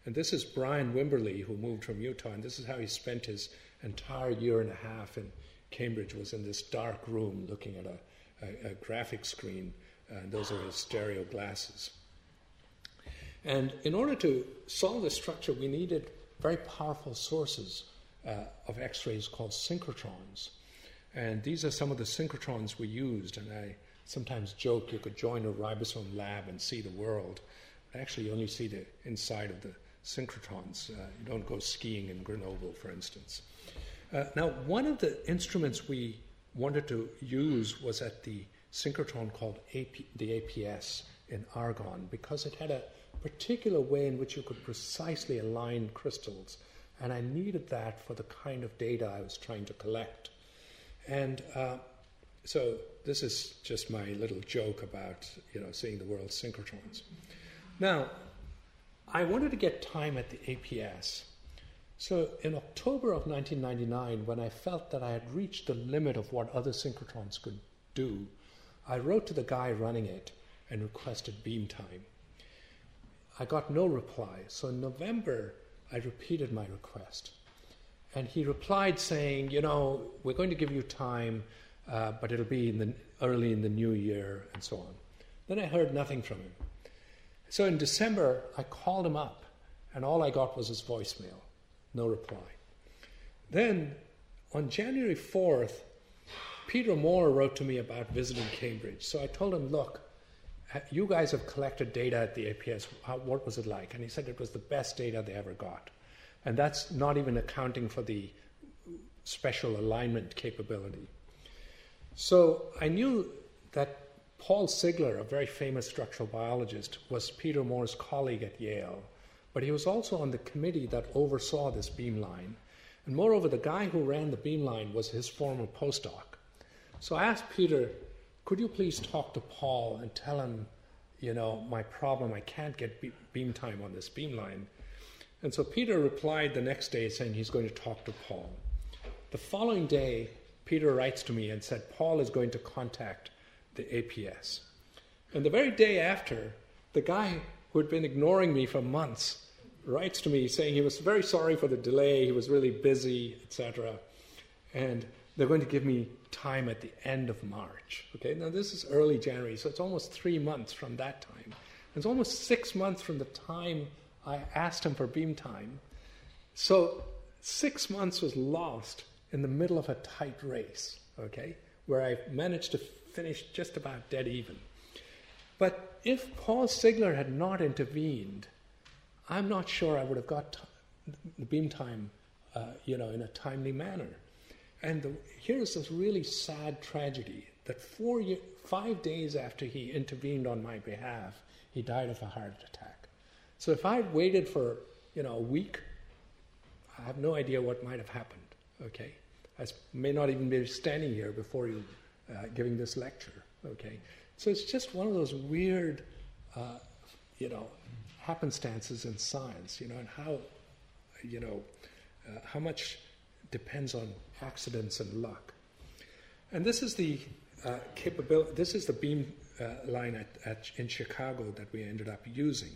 And this is Brian Wimberly, who moved from Utah, and this is how he spent his entire year and a half in Cambridge was in this dark room looking at a, a, a graphic screen, and those are his stereo glasses. And in order to solve this structure, we needed very powerful sources uh, of X rays called synchrotrons. And these are some of the synchrotrons we used. And I sometimes joke you could join a ribosome lab and see the world. Actually, you only see the inside of the synchrotrons. Uh, you don't go skiing in Grenoble, for instance. Uh, now, one of the instruments we wanted to use was at the synchrotron called AP, the APS in Argonne because it had a particular way in which you could precisely align crystals. And I needed that for the kind of data I was trying to collect. And uh, so this is just my little joke about you know seeing the world's synchrotrons. Now, I wanted to get time at the APS so in October of 1999, when I felt that I had reached the limit of what other synchrotrons could do, I wrote to the guy running it and requested beam time. I got no reply, so in November I repeated my request. And he replied saying, You know, we're going to give you time, uh, but it'll be in the, early in the new year, and so on. Then I heard nothing from him. So in December, I called him up, and all I got was his voicemail. No reply. Then, on January 4th, Peter Moore wrote to me about visiting Cambridge. So I told him, look, uh, you guys have collected data at the APS. How, what was it like? And he said it was the best data they ever got. And that's not even accounting for the special alignment capability. So I knew that Paul Sigler, a very famous structural biologist, was Peter Moore's colleague at Yale. But he was also on the committee that oversaw this beamline. And moreover, the guy who ran the beamline was his former postdoc. So I asked Peter, could you please talk to Paul and tell him, you know, my problem, I can't get beam time on this beamline. And so Peter replied the next day saying he's going to talk to Paul. The following day, Peter writes to me and said, Paul is going to contact the APS. And the very day after, the guy who had been ignoring me for months writes to me saying he was very sorry for the delay, he was really busy, etc. And they're going to give me time at the end of March. Okay, now this is early January, so it's almost three months from that time. It's almost six months from the time I asked him for beam time. So six months was lost in the middle of a tight race, okay, where I managed to finish just about dead even. But if Paul Sigler had not intervened, I'm not sure I would have got t- the beam time, uh, you know, in a timely manner. And the, here's this really sad tragedy that four year, five days after he intervened on my behalf, he died of a heart attack. So if I'd waited for, you know, a week, I have no idea what might have happened. Okay, I may not even be standing here before you uh, giving this lecture. Okay, so it's just one of those weird, uh, you know, happenstances in science. You know, and how, you know, uh, how much depends on accidents and luck. And this is the uh, capability. This is the beam uh, line at, at, in Chicago that we ended up using.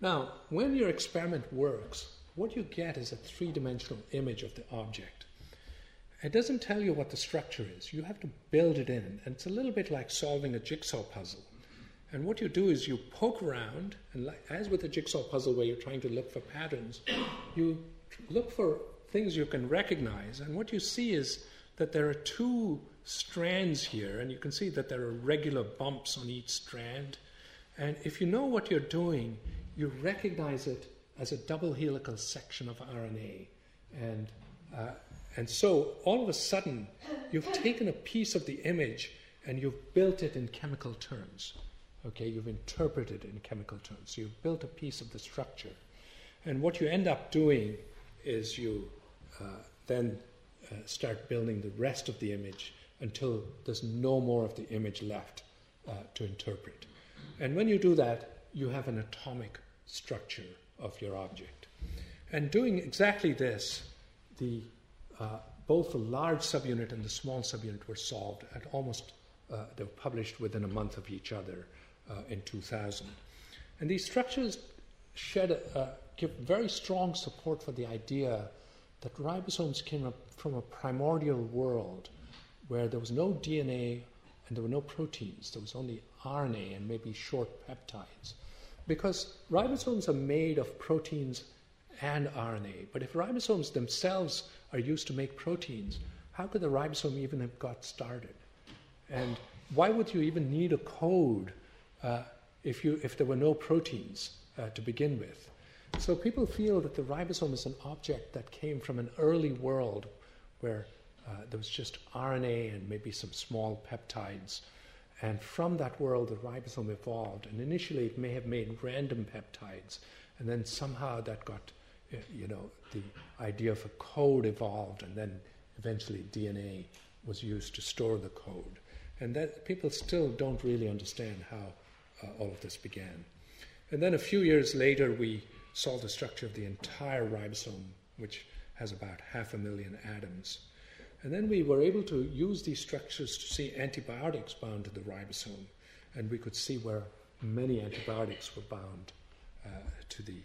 Now, when your experiment works, what you get is a three dimensional image of the object. It doesn't tell you what the structure is. You have to build it in. And it's a little bit like solving a jigsaw puzzle. And what you do is you poke around, and like, as with a jigsaw puzzle where you're trying to look for patterns, you look for things you can recognize. And what you see is that there are two strands here, and you can see that there are regular bumps on each strand. And if you know what you're doing, you recognize it as a double helical section of RNA. And, uh, and so all of a sudden, you've taken a piece of the image and you've built it in chemical terms. Okay, you've interpreted it in chemical terms. So you've built a piece of the structure. And what you end up doing is you then uh, start building the rest of the image until there's no more of the image left uh, to interpret. And when you do that, you have an atomic structure of your object. And doing exactly this, the, uh, both the large subunit and the small subunit were solved at almost, uh, they were published within a month of each other uh, in 2000. And these structures shed give very strong support for the idea that ribosomes came from a primordial world where there was no DNA and there were no proteins, there was only RNA and maybe short peptides. Because ribosomes are made of proteins and RNA. But if ribosomes themselves are used to make proteins, how could the ribosome even have got started? And why would you even need a code uh, if, you, if there were no proteins uh, to begin with? So people feel that the ribosome is an object that came from an early world where uh, there was just RNA and maybe some small peptides and from that world, the ribosome evolved. And initially, it may have made random peptides. And then somehow that got, uh, you know, the idea of a code evolved. And then eventually, DNA was used to store the code. And that people still don't really understand how uh, all of this began. And then a few years later, we saw the structure of the entire ribosome, which has about half a million atoms. And then we were able to use these structures to see antibiotics bound to the ribosome. And we could see where many antibiotics were bound uh, to the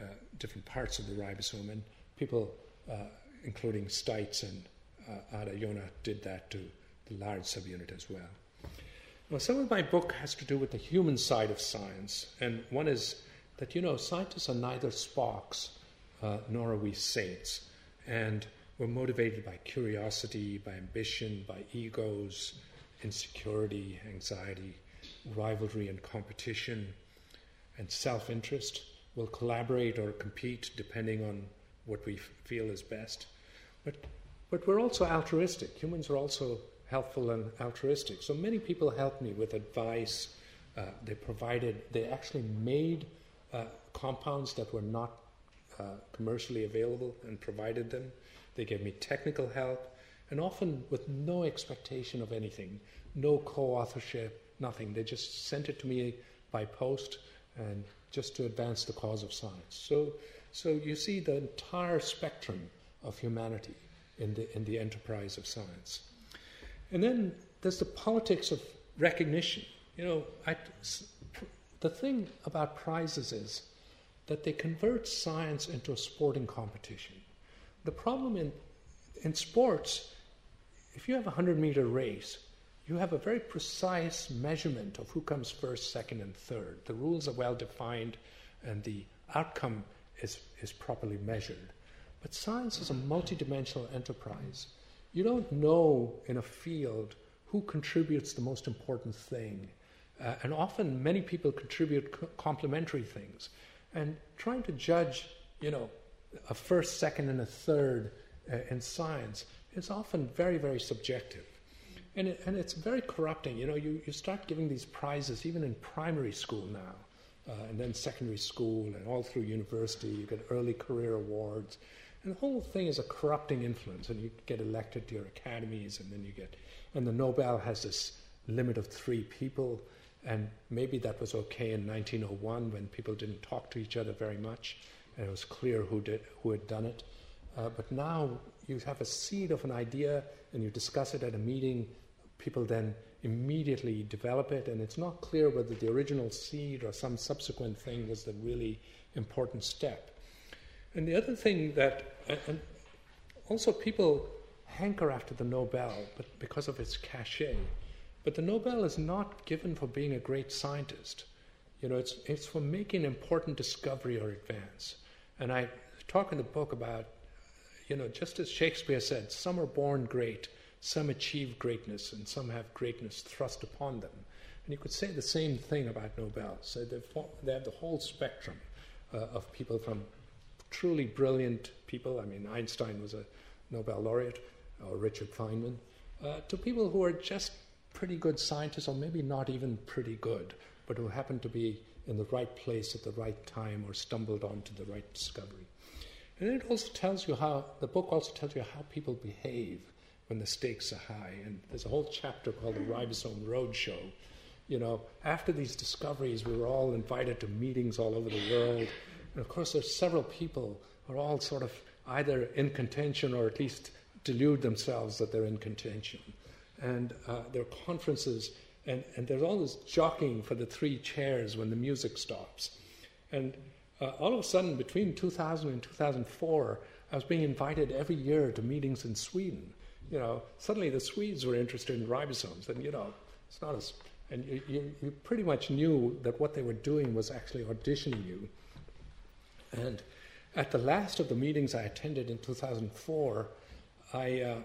uh, different parts of the ribosome. And people, uh, including Steitz and uh, Ada Yonath, did that to the large subunit as well. Now, some of my book has to do with the human side of science. And one is that, you know, scientists are neither sparks uh, nor are we saints. And we're motivated by curiosity, by ambition, by egos, insecurity, anxiety, rivalry and competition, and self interest. We'll collaborate or compete depending on what we feel is best. But, but we're also altruistic. Humans are also helpful and altruistic. So many people helped me with advice. Uh, they provided, they actually made uh, compounds that were not uh, commercially available and provided them. They gave me technical help, and often with no expectation of anything, no co authorship, nothing. They just sent it to me by post and just to advance the cause of science. So, so you see the entire spectrum of humanity in the, in the enterprise of science. And then there's the politics of recognition. You know, I, the thing about prizes is that they convert science into a sporting competition. The problem in, in sports, if you have a 100 meter race, you have a very precise measurement of who comes first, second, and third. The rules are well defined and the outcome is, is properly measured. But science is a multidimensional enterprise. You don't know in a field who contributes the most important thing. Uh, and often many people contribute co- complementary things. And trying to judge, you know, a first, second, and a third uh, in science is often very, very subjective. And, it, and it's very corrupting. You know, you, you start giving these prizes even in primary school now, uh, and then secondary school, and all through university. You get early career awards. And the whole thing is a corrupting influence, and you get elected to your academies, and then you get, and the Nobel has this limit of three people, and maybe that was okay in 1901 when people didn't talk to each other very much, and it was clear who did who had done it. Uh, but now you have a seed of an idea, and you discuss it at a meeting. People then immediately develop it, and it's not clear whether the original seed or some subsequent thing was the really important step. And the other thing that, and also people hanker after the Nobel, but because of its cachet. But the Nobel is not given for being a great scientist. You know, it's, it's for making important discovery or advance. And I talk in the book about, you know, just as Shakespeare said, some are born great, some achieve greatness, and some have greatness thrust upon them. And you could say the same thing about Nobel. So they have the whole spectrum uh, of people from truly brilliant people. I mean, Einstein was a Nobel laureate, or Richard Feynman, uh, to people who are just pretty good scientists, or maybe not even pretty good, but who happened to be in the right place at the right time or stumbled onto the right discovery. And it also tells you how, the book also tells you how people behave when the stakes are high. And there's a whole chapter called the Ribosome Roadshow. You know, after these discoveries, we were all invited to meetings all over the world and of course, there's several people who are all sort of either in contention or at least delude themselves that they're in contention. And uh, there are conferences, and, and there's all this jockeying for the three chairs when the music stops. And uh, all of a sudden, between 2000 and 2004, I was being invited every year to meetings in Sweden. You know, suddenly the Swedes were interested in ribosomes, and you know, it's not as and you, you, you pretty much knew that what they were doing was actually auditioning you and at the last of the meetings I attended in 2004, I uh,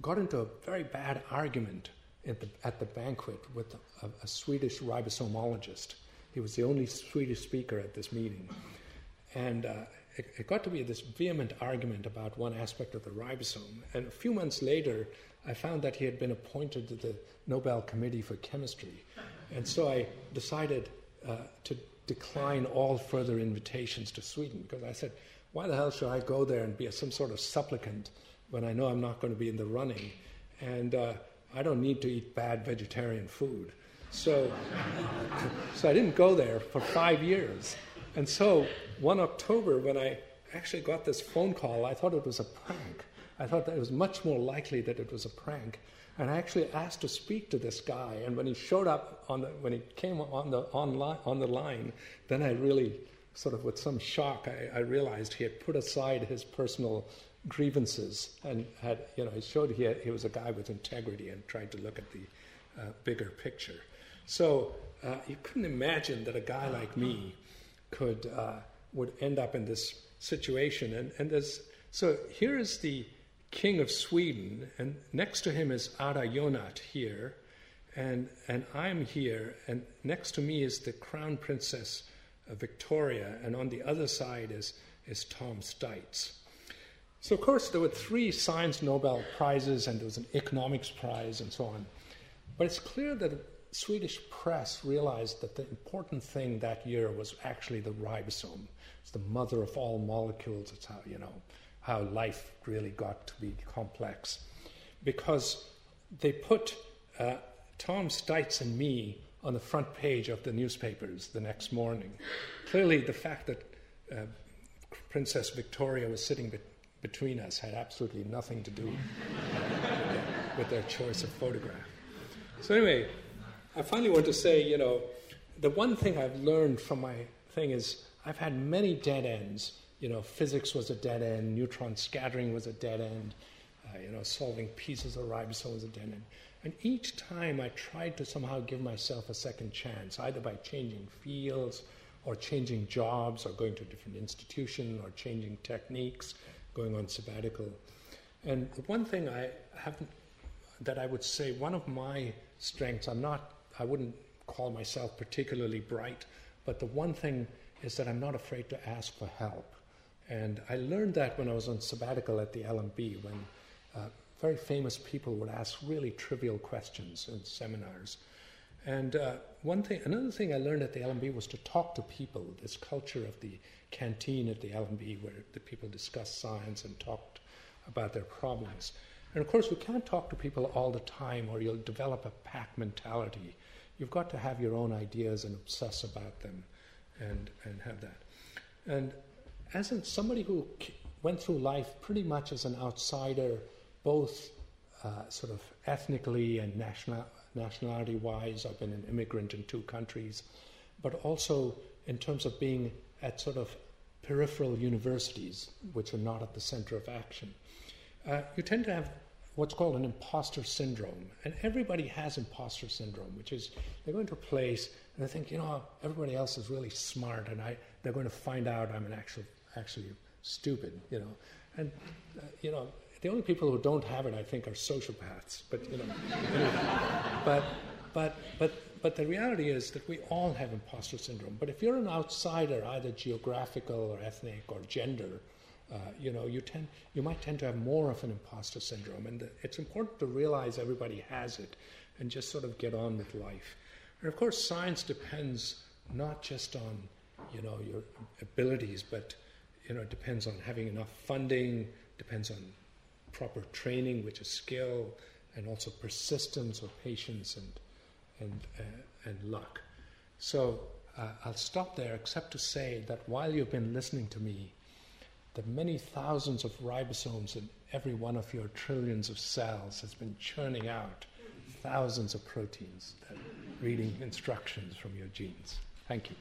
got into a very bad argument at the, at the banquet with a, a, Swedish ribosomologist. He was the only Swedish speaker at this meeting. And uh, it, it, got to be this vehement argument about one aspect of the ribosome. And a few months later, I found that he had been appointed to the Nobel Committee for Chemistry. And so I decided uh, to decline all further invitations to Sweden because I said, why the hell should I go there and be a, some sort of supplicant when I know I'm not going to be in the running? And uh, I don't need to eat bad vegetarian food. So, (laughs) so I didn't go there for five years. And so one October, when I actually got this phone call, I thought it was a prank. I thought that it was much more likely that it was a prank. And I actually asked to speak to this guy. And when he showed up on the, when he came on the on, on the line, then I really sort of with some shock I, I realized he had put aside his personal grievances and had you know he showed he, had, he was a guy with integrity and tried to look at the uh, bigger picture. So uh, you couldn't imagine that a guy like me could uh, would end up in this situation. And and there's so here is the king of Sweden, and next to him is Ada Yonath here, and, and I'm here, and next to me is the crown princess Victoria, and on the other side is, is Tom Steitz. So, of course, there were three science Nobel Prizes, and there was an economics prize, and so on. But it's clear that the Swedish press realized that the important thing that year was actually the ribosome. It's the mother of all molecules. It's how, you know, how life really got to be complex. Because they put uh, Tom Steitz and me on the front page of the newspapers the next morning. Clearly, the fact that uh, Princess Victoria was sitting be- between us had absolutely nothing to do (laughs) with, their choice of photograph. So, anyway, I finally want to say, you know, the one thing I've learned from my thing is I've had many dead ends. You know, physics was a dead end, neutron scattering was a dead end, uh, you know, solving pieces of ribosome was a dead end. And each time I tried to somehow give myself a second chance, either by changing fields or changing jobs or going to a different institution or changing techniques, going on sabbatical. And the one thing I haven't, that I would say, one of my strengths, I'm not, I wouldn't call myself particularly bright, but the one thing is that I'm not afraid to ask for help. And I learned that when I was on sabbatical at the LMB, when uh, very famous people would ask really trivial questions in seminars. And uh, one thing, another thing I learned at the LMB was to talk to people. This culture of the canteen at the LMB, where the people discussed science and talked about their problems. And of course, you can't talk to people all the time, or you'll develop a pack mentality. You've got to have your own ideas and obsess about them and, and have that. And as in somebody who went through life pretty much as an outsider, both uh, sort of ethnically and national, nationality wise, I've been an immigrant in two countries, but also in terms of being at sort of peripheral universities, which are not at the center of action. Uh, you tend to have what's called an imposter syndrome. And everybody has imposter syndrome, which is they go into a place and they think, you know, everybody else is really smart and I, they're going to find out I'm an actual, actually stupid, you know. And, uh, you know, the only people who don't have it, I think, are sociopaths. But, you know, (laughs) but, but, but, but the reality is that we all have imposter syndrome. But if you're an outsider, either geographical or ethnic or gender, uh, you know, you tend, you might tend to have more of an imposter syndrome, and it's important to realize everybody has it, and just sort of get on with life. And of course, science depends not just on, you know, your abilities, but you know, it depends on having enough funding, depends on proper training, which is skill, and also persistence or patience and and uh, and luck. So uh, I'll stop there, except to say that while you've been listening to me the many thousands of ribosomes in every one of your trillions of cells has been churning out thousands of proteins that reading instructions from your genes. Thank you.